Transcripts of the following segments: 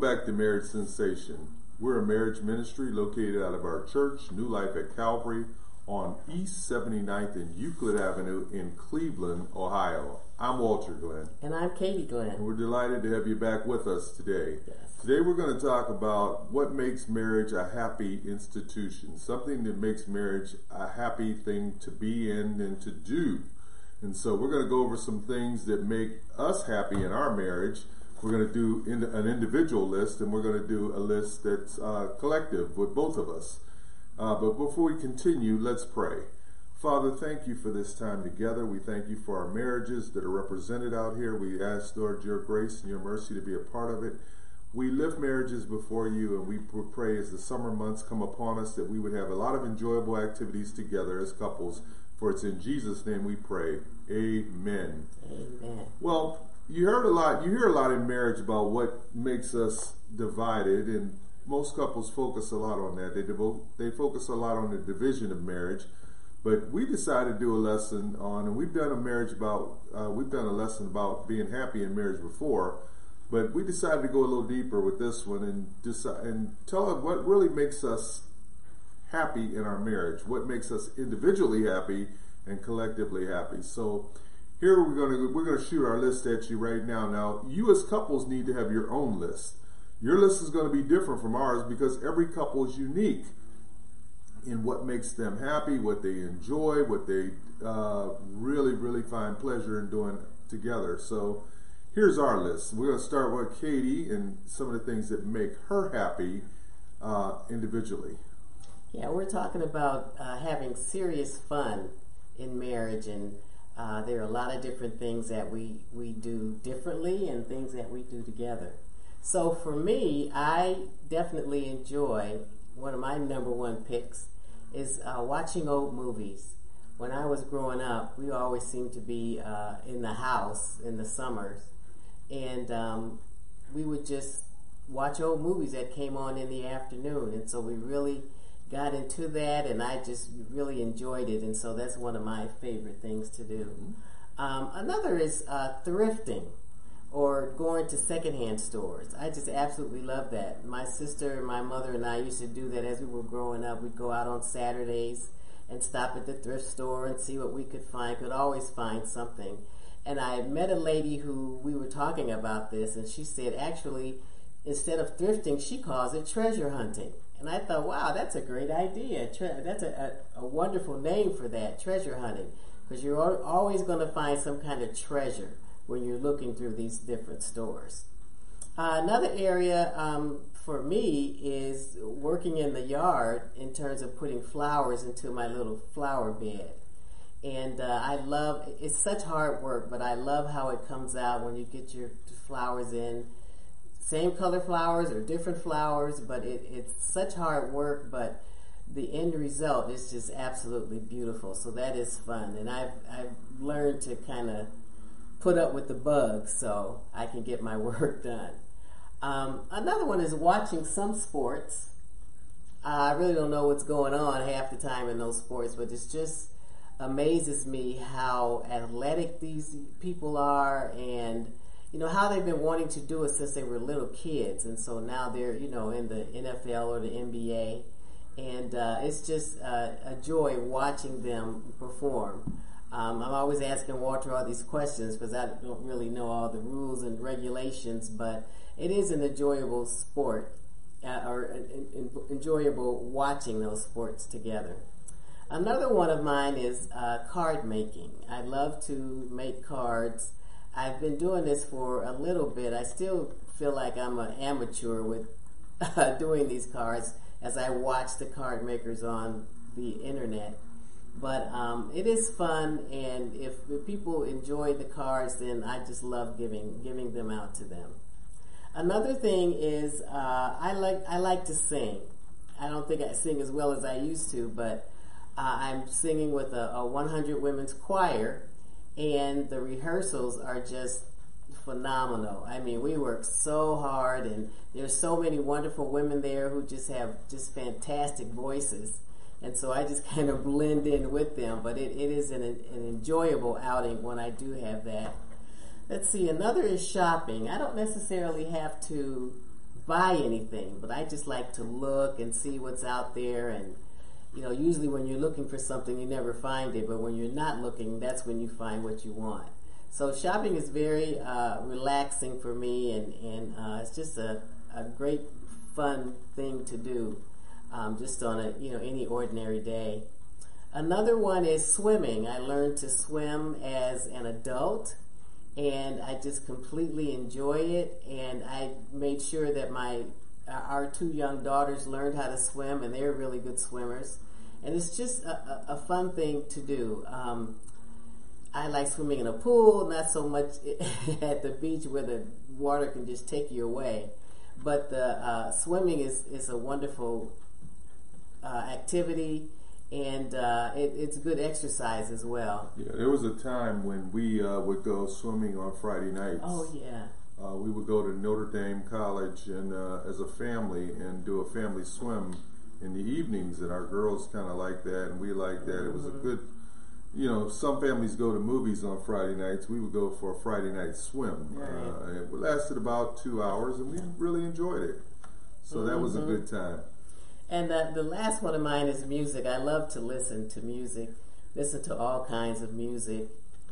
Welcome back to Marriage Sensation. We're a marriage ministry located out of our church, New Life at Calvary, on East 79th and Euclid Avenue in Cleveland, Ohio. I'm Walter Glenn. And I'm Katie Glenn. And we're delighted to have you back with us today. Yes. Today we're going to talk about what makes marriage a happy institution, something that makes marriage a happy thing to be in and to do. And so we're going to go over some things that make us happy in our marriage. We're going to do in an individual list and we're going to do a list that's uh, collective with both of us. Uh, but before we continue, let's pray. Father, thank you for this time together. We thank you for our marriages that are represented out here. We ask, Lord, your grace and your mercy to be a part of it. We lift marriages before you and we pray as the summer months come upon us that we would have a lot of enjoyable activities together as couples. For it's in Jesus' name we pray. Amen. Amen. Well, you heard a lot, you hear a lot in marriage about what makes us divided and most couples focus a lot on that. They devote, they focus a lot on the division of marriage. But we decided to do a lesson on, and we've done a marriage about, uh, we've done a lesson about being happy in marriage before, but we decided to go a little deeper with this one and decide and tell us what really makes us happy in our marriage, what makes us individually happy and collectively happy. So here we're going to we're going to shoot our list at you right now. Now, you as couples need to have your own list. Your list is going to be different from ours because every couple is unique in what makes them happy, what they enjoy, what they uh, really, really find pleasure in doing together. So here's our list. We're going to start with Katie and some of the things that make her happy uh, individually. Yeah, we're talking about uh, having serious fun in marriage, and uh, there are a lot of different things that we, we do differently and things that we do together. So for me, I definitely enjoy one of my number one picks is uh, watching old movies. When I was growing up, we always seemed to be uh, in the house in the summers, and um, we would just watch old movies that came on in the afternoon. And so we really got into that, and I just really enjoyed it. And so that's one of my favorite things to do. Mm-hmm. Um, another is uh, thrifting or going to secondhand stores. I just absolutely love that. My sister, my mother, and I used to do that as we were growing up. We'd go out on Saturdays and stop at the thrift store and see what we could find. Could always find something. And I met a lady who we were talking about this, and she said actually, instead of thrifting, she calls it treasure hunting. And I thought, wow, that's a great idea. Tre- that's a, a, a wonderful name for that, treasure hunting, because you're always going to find some kind of treasure when you're looking through these different stores. Uh, another area um, for me is working in the yard in terms of putting flowers into my little flower bed. And uh, I love it's such hard work, but I love how it comes out when you get your flowers in. Same color flowers or different flowers, but it, it's such hard work, but the end result is just absolutely beautiful. So that is fun. And I've, I've learned to kind of put up with the bugs so I can get my work done. Um, another one is watching some sports. Uh, I really don't know what's going on half the time in those sports, but it just amazes me how athletic these people are and you know how they've been wanting to do it since they were little kids and so now they're you know in the NFL or the NBA and uh, it's just uh, a joy watching them perform. Um, I'm always asking Walter all these questions because I don't really know all the rules and regulations, but it is an enjoyable sport uh, or enjoyable watching those sports together. Another one of mine is uh, card making. I love to make cards. I've been doing this for a little bit. I still feel like I'm an amateur with uh, doing these cards as I watch the card makers on the internet. But um, it is fun, and if, people enjoy the cards, then I just love giving giving them out to them. Another thing is uh, I like I like to sing. I don't think I sing as well as I used to, but uh, I'm singing with a, a 100 women's choir, and the rehearsals are just phenomenal. I mean, we work so hard, and there's so many wonderful women there who just have just fantastic voices. And so I just kind of blend in with them, but it, it is an, an enjoyable outing when I do have that. Let's see, another is shopping. I don't necessarily have to buy anything, but I just like to look and see what's out there. And you know, usually when you're looking for something, you never find it, but when you're not looking, that's when you find what you want. So shopping is very uh, relaxing for me, and and uh, it's just a, a great fun thing to do, um, just on a you know any ordinary day. Another one is swimming. I learned to swim as an adult and I just completely enjoy it. And I made sure that my our two young daughters learned how to swim, and they're really good swimmers. And it's just a, a fun thing to do. Um, I like swimming in a pool, not so much at the beach where the water can just take you away. But the uh, swimming is, is a wonderful uh, activity and uh, it, it's good exercise as well. Yeah, there was a time when we uh, would go swimming on Friday nights. Oh yeah. Uh, we would go to Notre Dame College and uh, as a family and do a family swim in the evenings, and our girls kind of like that, and we like that. It was a mm-hmm. good. You know, some families go to movies on Friday nights. We would go for a Friday night swim. Right. Uh, it lasted about two hours, and we really enjoyed it. So mm-hmm. that was a mm-hmm. good time. And the, the last one of mine is music. I love to listen to music, listen to all kinds of music,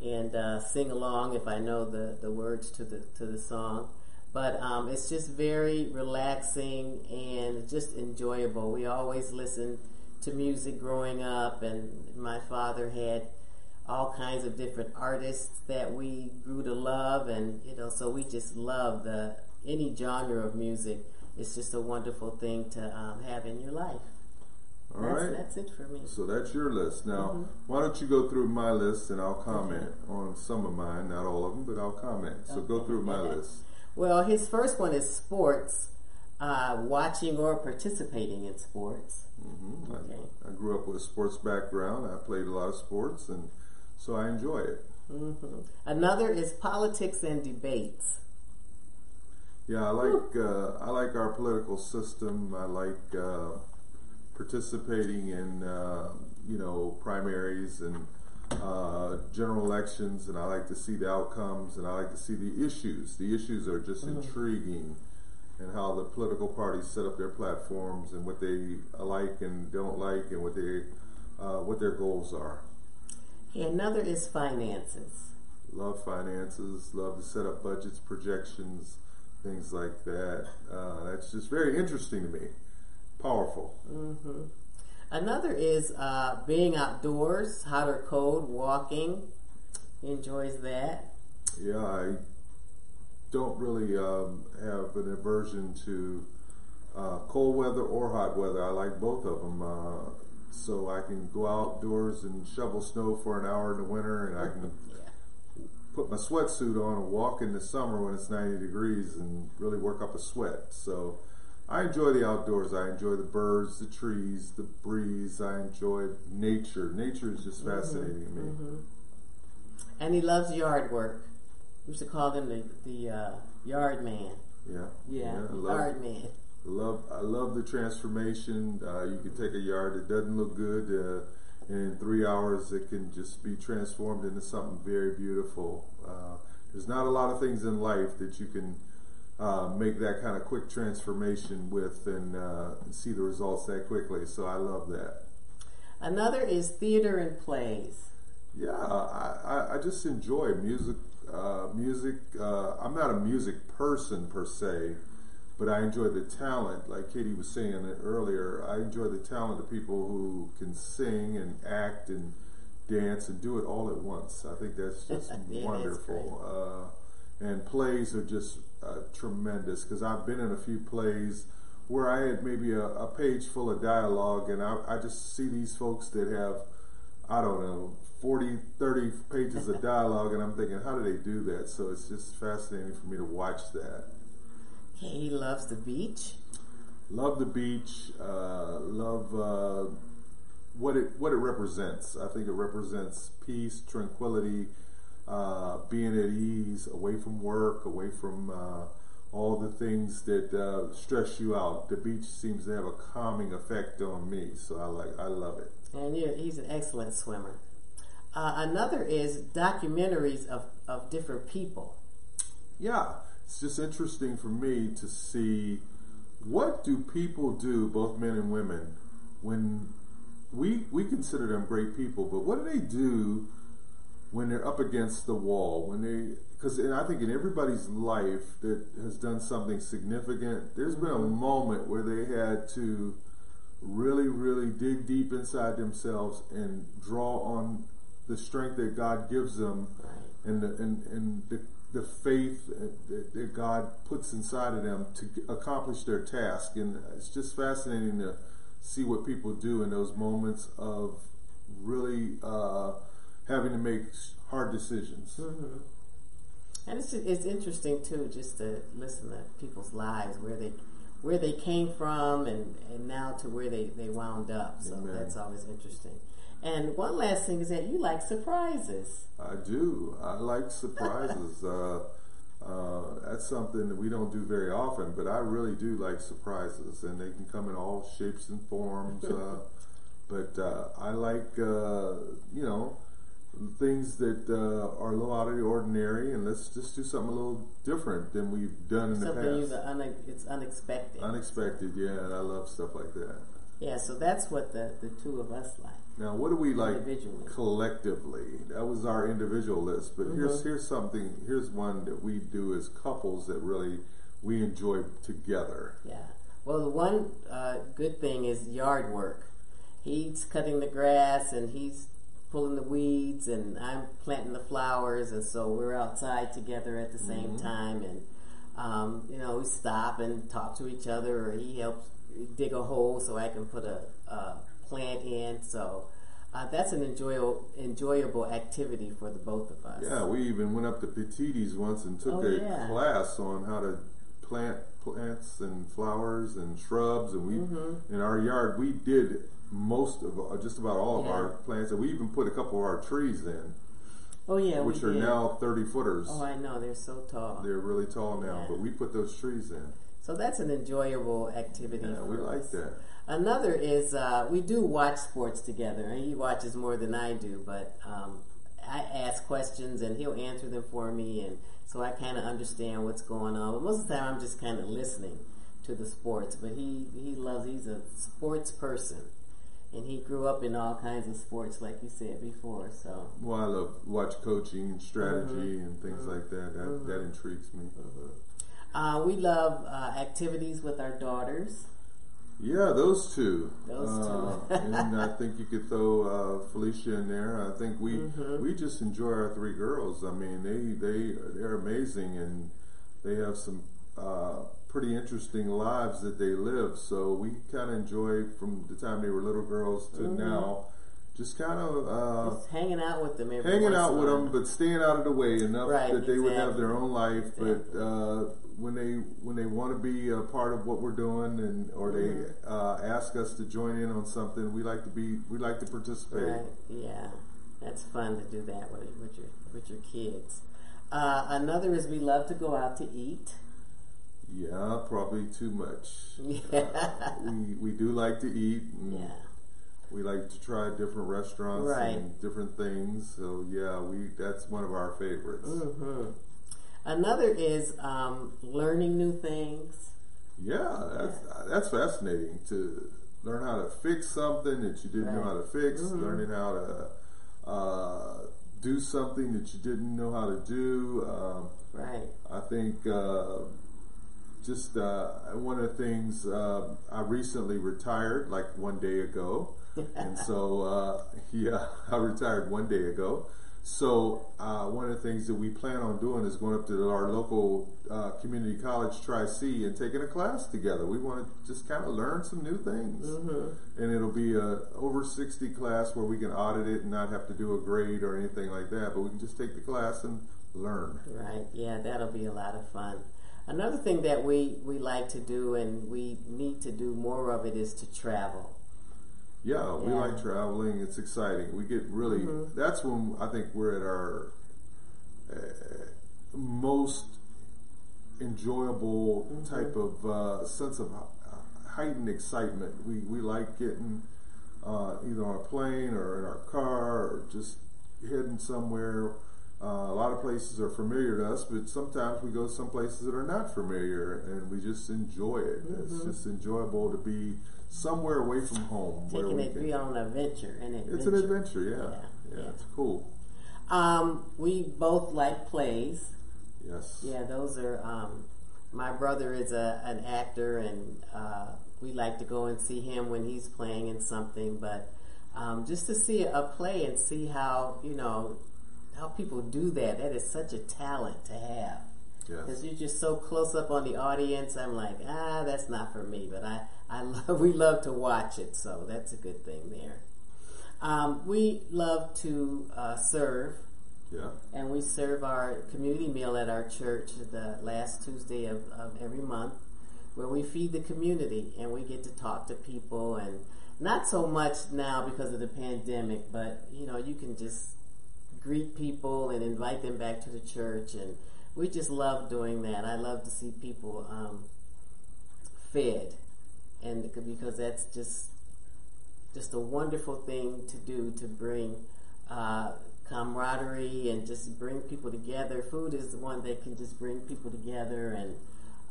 and uh, sing along if I know the, the words to the to the song. But um, it's just very relaxing and just enjoyable. We always listen to music growing up, and my father had all kinds of different artists that we grew to love, and you know, so we just love the any genre of music it's just a wonderful thing to um, have in your life. All that's, right. that's, it for me. So that's your list. Now, mm-hmm. why don't you go through my list and I'll comment mm-hmm. on some of mine, not all of them, but I'll comment. So okay. go through my list. Well, his first one is sports, uh, watching or participating in sports. Mm-hmm. Okay. I, I, grew up with a sports background. I played a lot of sports, and so I enjoy it. Mm-hmm. Another is politics and debates. Yeah, I like uh, I like our political system. I like uh, participating in uh, you know primaries and uh, general elections, and I like to see the outcomes, and I like to see the issues. The issues are just mm-hmm. intriguing, and how the political parties set up their platforms, and what they like and don't like, and what they uh, what their goals are. Another is finances. Love finances. Love to set up budgets, projections things like that. Uh, that's just very interesting to me. Powerful. Mm-hmm. Another is uh, being outdoors, hot or cold, walking. He enjoys that. Yeah, I don't really um, have an aversion to uh, cold weather or hot weather. I like both of them. Uh, so I can go outdoors and shovel snow for an hour in the winter, and I can put my sweatsuit on and walk in the summer when it's 90 degrees and really work up a sweat. So I enjoy the outdoors. I enjoy the birds, the trees, the breeze. I enjoy nature. Nature is just mm-hmm. fascinating mm-hmm, to me. Mm-hmm. And he loves yard work. We used to call him the, the uh, yard man. Yeah. Yeah, yeah love, yard man. Love, I love the transformation. Uh, you can take a yard that doesn't look good. Uh, and in three hours it can just be transformed into something very beautiful. Uh, there's not a lot of things in life that you can uh, make that kind of quick transformation with and, uh, see the results that quickly. So I love that. Another is theater and plays. Yeah, I, I just enjoy music. Uh, music. Uh, I'm not a music person per se, but I enjoy the talent, like Katie was saying earlier. I enjoy the talent of people who can sing and act and dance and do it all at once. I think that's just wonderful. Uh, and plays are just uh, tremendous because I've been in a few plays where I had maybe a, a page full of dialogue, and I, I just see these folks that have, I don't know, 40, 30 pages of dialogue, and I'm thinking, how do they do that? So it's just fascinating for me to watch that. He loves the beach. Love the beach. Uh, love uh, what it what it represents. I think it represents peace, tranquility, uh, being at ease, away from work, away from uh, all the things that uh, stress you out. The beach seems to have a calming effect on me, so I like I love it. And he's an excellent swimmer. Uh, another is documentaries of, of different people. Yeah, it's just interesting for me to see what do people do, both men and women, when we we consider them great people, but what do they do when they're up against the wall? When they because I think in everybody's life that has done something significant, there's been a moment where they had to really, really dig deep inside themselves and draw on the strength that God gives them and the, and, and the, the faith that, that God puts inside of them to accomplish their task. And it's just fascinating to see what people do in those moments of really uh, having to make hard decisions. And it's, it's interesting too, just to listen to people's lives, where they where they came from, and, and now to where they, they wound up. So Amen. that's always interesting. And one last thing is that you like surprises. I do. I like surprises. uh, uh, that's something that we don't do very often, but I really do like surprises, and they can come in all shapes and forms. Uh, but uh, I like, uh, you know, things that uh, are a little out of the ordinary, and let's just do something a little different than we've done in Something the past. une- it's unexpected. Unexpected, yeah, and I love stuff like that. Yeah, so that's what the, the two of us like. Now, what do we like Individually. collectively? That was our individual list, but here's Mm-hmm. here's something. Here's one that we do as couples that really we enjoy together. Yeah. Well, the one uh, good thing is yard work. He's cutting the grass and he's pulling the weeds, and I'm planting the flowers, and so we're outside together at the same time. And um, you know, we stop and talk to each other, or he helps dig a hole so I can put a, a plant in. So. Uh, that's an enjoyable enjoyable activity for the both of us. Yeah, we even went up to Petitti's once and took Oh, a yeah. class on how to plant plants and flowers and shrubs, and we Mm-hmm. in our yard we did most of our, just about all of Yeah. our plants, and we even put a couple of our trees in, Oh yeah, which are did. now thirty footers. Oh, I know they're so tall. They're really tall now, Yeah. but we put those trees in. So that's an enjoyable activity. Yeah, we like that. Another is uh, we do watch sports together, and he watches more than I do. But um, I ask questions, and he'll answer them for me, and so I kind of understand what's going on. But most of the time, I'm just kind of listening to the sports. But he he loves. He's a sports person, and he grew up in all kinds of sports, like you said before. So Well, I love watch coaching and strategy Mm-hmm. and things like that. That that intrigues me. uh, we love uh, activities with our daughters. Yeah, those two. Those uh, two. and I think you could throw uh, Felicia in there. I think we Mm-hmm. we just enjoy our three girls. I mean, they they they're amazing and they have some uh, pretty interesting lives that they live. So we kind of enjoy from the time they were little girls to Mm-hmm. now, just kind of. Uh, Just hanging out with them every hanging out with them, but staying out of the way enough Right, that they would have their own life. But uh, when they when they want to be a part of what we're doing, and or they Mm-hmm. uh, ask us to join in on something, we like to be we like to participate. Right. Yeah, that's fun to do that with with your with your kids. Uh, another is we love to go out to eat. Yeah, probably too much. Yeah. We we do like to eat. And Yeah. We like to try different restaurants Right. and different things. So yeah, we that's one of our favorites. hmm Another is um, learning new things. Yeah, that's that's fascinating to learn how to fix something that you didn't know how to fix, Mhm. learning how to uh, do something that you didn't know how to do. Um, Right. I think uh, just uh, one of the things uh, I recently retired like one day ago, and so uh, yeah, I retired one day ago. So uh, one of the things that we plan on doing is going up to our local uh, community college, Tri C, and taking a class together. We want to just kind of learn some new things, Mm-hmm. and it'll be a over sixty class where we can audit it and not have to do a grade or anything like that. But we can just take the class and learn. Right. Yeah, that'll be a lot of fun. Another thing that we, we like to do and we need to do more of it is to travel. Yeah, we Yeah. like traveling. It's exciting. We get really. Mhm. That's when I think we're at our uh, most enjoyable Mm-hmm. type of uh, sense of uh, heightened excitement. We we like getting uh, either on a plane or in our car or just heading somewhere Uh, a lot of places are familiar to us, but sometimes we go some places that are not familiar, and we just enjoy it. It's Mm-hmm. just enjoyable to be somewhere away from home. Taking we it can- on an adventure. An adventure. it's an adventure, yeah. Yeah, Yeah, yeah. it's cool. Um, we both like plays. Yes. Yeah, those are. Um, my brother is a an actor, and uh, we like to go and see him when he's playing in something. But um, just to see a play and see how you know how people do that, that is such a talent to have. Because you're just so close up on the audience, I'm like, ah, that's not for me. But I, I love, we love to watch it, so that's a good thing there. Um, we love to uh, serve Yeah. and we serve our community meal at our church the last Tuesday of, of every month, where we feed the community and we get to talk to people and not so much now because of the pandemic, but you know you can just greet people and invite them back to the church, and we just love doing that. I love to see people um, fed, and because that's just just a wonderful thing to do to bring uh, camaraderie and just bring people together. Food is the one that can just bring people together, and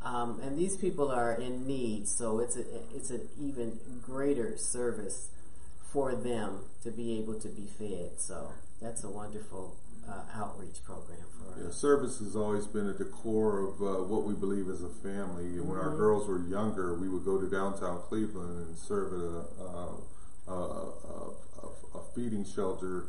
um, and these people are in need, so it's a it's an even greater service for them to be able to be fed. So that's a wonderful uh, outreach program for Yeah, us. service has always been at the core of uh, what we believe as a family. And when our girls were younger, we would go to downtown Cleveland and serve at a, uh, a, a, a, a feeding shelter.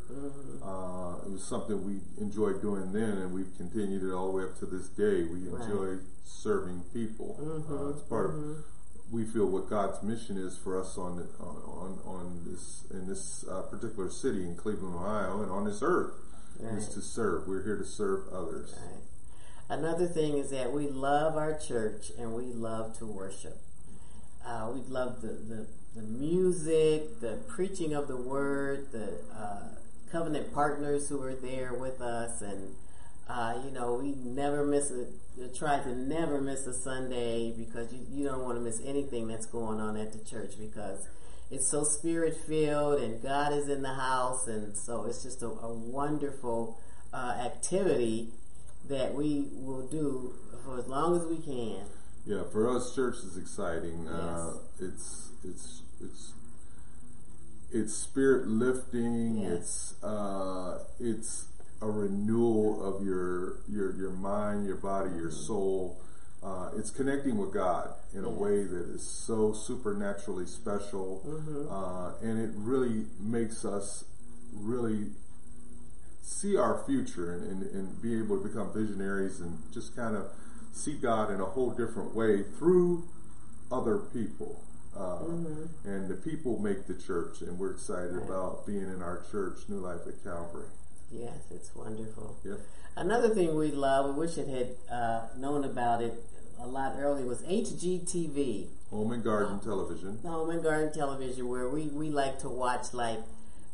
Uh, it was something we enjoyed doing then, and we've continued it all the way up to this day. We Right. enjoy serving people. Uh, it's part of we feel what God's mission is for us on on on this in this uh, particular city in Cleveland, Ohio, and on this earth is to serve. We're here to serve others. Right. Another thing is that we love our church and we love to worship. Uh, we love the, the, the music, the preaching of the word, the uh, covenant partners who are there with us, and uh, you know we never miss a try to never miss a Sunday because you, you don't want to miss anything that's going on at the church because it's so spirit filled and God is in the house, and so it's just a, a wonderful uh, activity that we will do for as long as we can. Yeah, for us, church is exciting. Uh, it's it's it's it's spirit lifting. Yes. It's uh, it's a renewal of your your your mind, your body, your soul. Uh, it's connecting with God in a way that is so supernaturally special, uh, and it really makes us really see our future and, and, and be able to become visionaries and just kind of see God in a whole different way through other people. Uh, And the people make the church, and we're excited Right. about being in our church, New Life at Calvary. Yes, it's wonderful. Yep. Another thing we love, we wish it had uh, known about it a lot earlier, was HGTV, Home and Garden Television. Home and Garden Television, where we, we like to watch like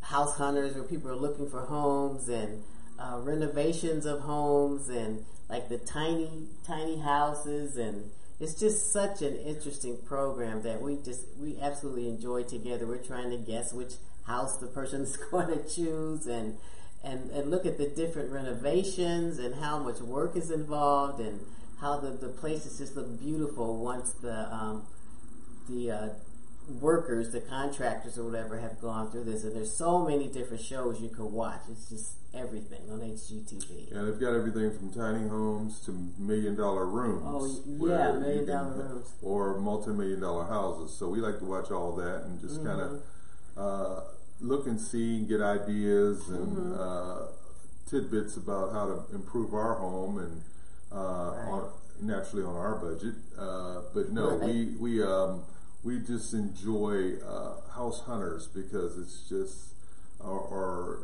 house hunters, where people are looking for homes and uh, renovations of homes and like the tiny, tiny houses. And it's just such an interesting program that we just, we absolutely enjoy together. We're trying to guess which house the person's going to choose and, and, and look at the different renovations and how much work is involved and how the, the places just look beautiful once the um, the uh, workers, the contractors or whatever have gone through this. And there's so many different shows you can watch. It's just everything on HGTV. Yeah, they've got everything from tiny homes to million dollar rooms. Oh, yeah, million can- rooms. Or multi million dollar houses. So we like to watch all that and just kind of Mm-hmm. uh, look and see and get ideas and Mm-hmm. uh, tidbits about how to improve our home and uh, on, naturally on our budget. Uh, but no, Right. we we um, we just enjoy uh, house hunters because it's just our, our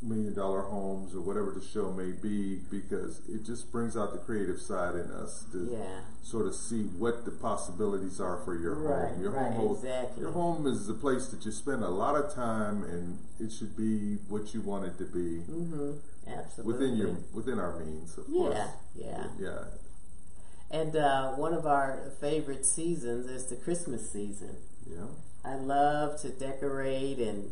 million dollar homes or whatever the show may be because it just brings out the creative side in us to Yeah. sort of see what the possibilities are for your Right, home. Your right, home exactly. your home is the place that you spend a lot of time and it should be what you want it to be Mm-hmm. Absolutely. within your within our means of course. Yeah, yeah. Yeah. And uh, one of our favorite seasons is the Christmas season. Yeah. I love to decorate and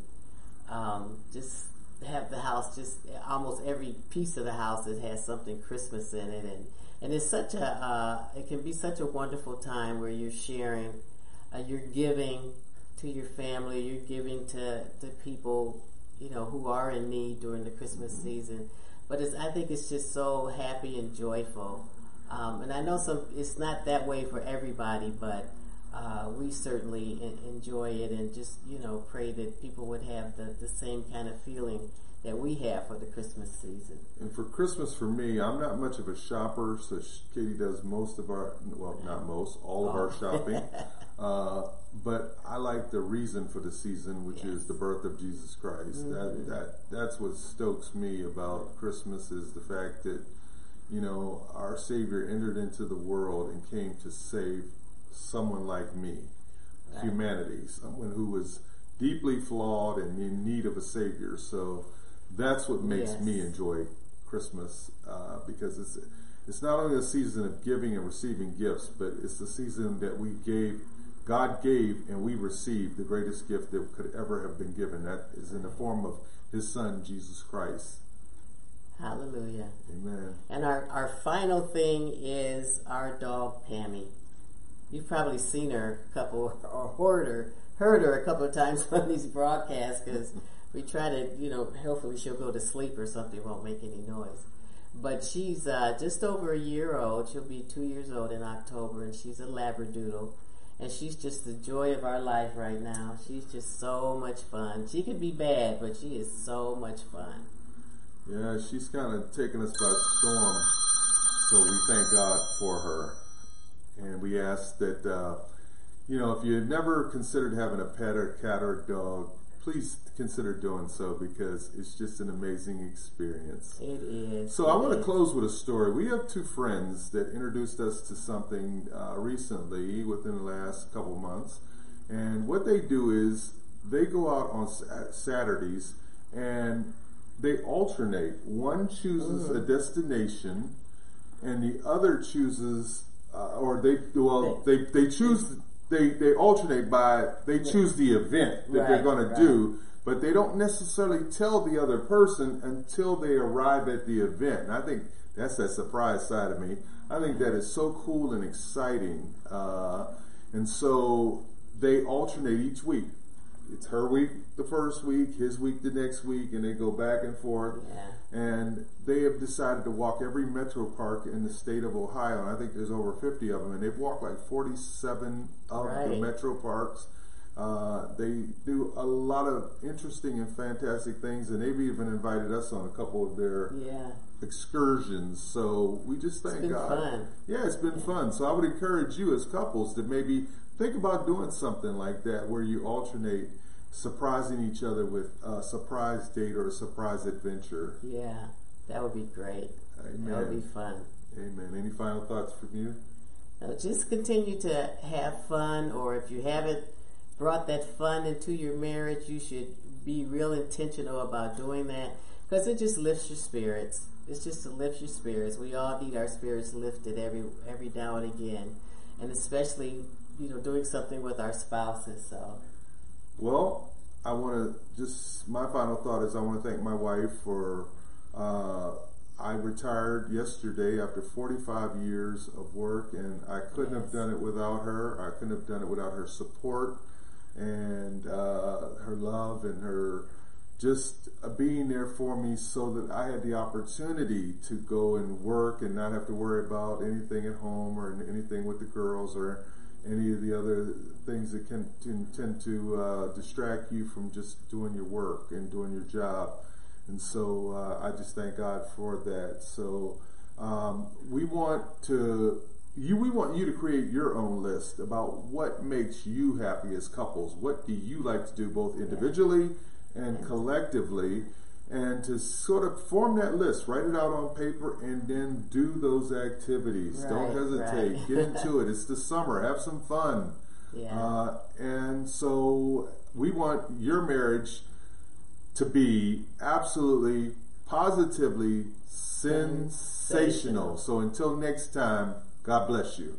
um, just have the house just almost every piece of the house that has something Christmas in it, and and it's such a uh, it can be such a wonderful time where you're sharing, uh, you're giving to your family, you're giving to to people you know who are in need during the Christmas season. But it's I think it's just so happy and joyful, um, and I know some it's not that way for everybody, but. Uh, we certainly in, enjoy it and just you know pray that people would have the, the same kind of feeling that we have for the Christmas season. And for Christmas, for me, I'm not much of a shopper, so Katie does most of our, well, not most, all of our oh. shopping. uh, but I like the reason for the season, which yes. is the birth of Jesus Christ. Mm-hmm. That that that's what stokes me about Christmas is the fact that you know our Savior entered into the world and came to save someone like me, right. humanity, someone who was deeply flawed and in need of a Savior. So that's what makes yes. me enjoy Christmas uh, because it's it's not only a season of giving and receiving gifts, but it's the season that we gave, God gave, and we received the greatest gift that could ever have been given. That is in the form of His Son Jesus Christ. Hallelujah. Amen. And our, our final thing is our dog Pammy. You've probably seen her a couple or heard her, heard her a couple of times on these broadcasts because we try to, you know, hopefully she'll go to sleep or something, won't make any noise. But she's uh, just over a year old. She'll be two years old in October, and she's a Labradoodle. And she's just the joy of our life right now. She's just so much fun. She could be bad, but she is so much fun. Yeah, she's kind of taken us by storm. So we thank God for her. And we ask that, uh, you know, if you had never considered having a pet or cat or dog, please consider doing so because it's just an amazing experience. It is. So I want to close with a story. We have two friends that introduced us to something uh, recently within the last couple months. And what they do is they go out on Saturdays and they alternate. One chooses mm. a destination and the other chooses, uh, or they, well, they, they choose they they alternate by they choose the event that right, they're going right. to do, but they don't necessarily tell the other person until they arrive at the event. And I think that's that surprise side of me. I think that is so cool and exciting. Uh, and so they alternate each week it's her week the first week, his week the next week, and they go back and forth. Yeah. And they have decided to walk every metro park in the state of Ohio, and I think there's over 50 of them, and they've walked like 47 of right. the metro parks. Uh, they do a lot of interesting and fantastic things, and they've even invited us on a couple of their yeah. excursions. So we just thank God. Fun. Yeah, it's been yeah. fun. So I would encourage you as couples to maybe think about doing something like that where you alternate surprising each other with a surprise date or a surprise adventure. Yeah, that would be great. Amen. That would be fun. Amen. Any final thoughts from you? No, just continue to have fun, or if you haven't brought that fun into your marriage, you should be real intentional about doing that because it just lifts your spirits. It's just to lift your spirits. We all need our spirits lifted every every now and again, and especially you know, doing something with our spouses. So, well, I want to just my final thought is I want to thank my wife for. Uh, I retired yesterday after 45 years of work, and I couldn't yes. have done it without her. I couldn't have done it without her support and uh, her love and her just uh, being there for me so that I had the opportunity to go and work and not have to worry about anything at home or anything with the girls or any of the other things that can, tend to uh, distract you from just doing your work and doing your job. And so uh, I just thank God for that. So um, we want to you we want you to create your own list about what makes you happy as couples. What do you like to do both individually and collectively? And to sort of form that list, write it out on paper, and then do those activities. Right, Don't hesitate. Right. Get into it. It's the summer. Have some fun. Yeah. Uh, and so we want your marriage to be absolutely, positively sensational. sensational. So until next time, God bless you.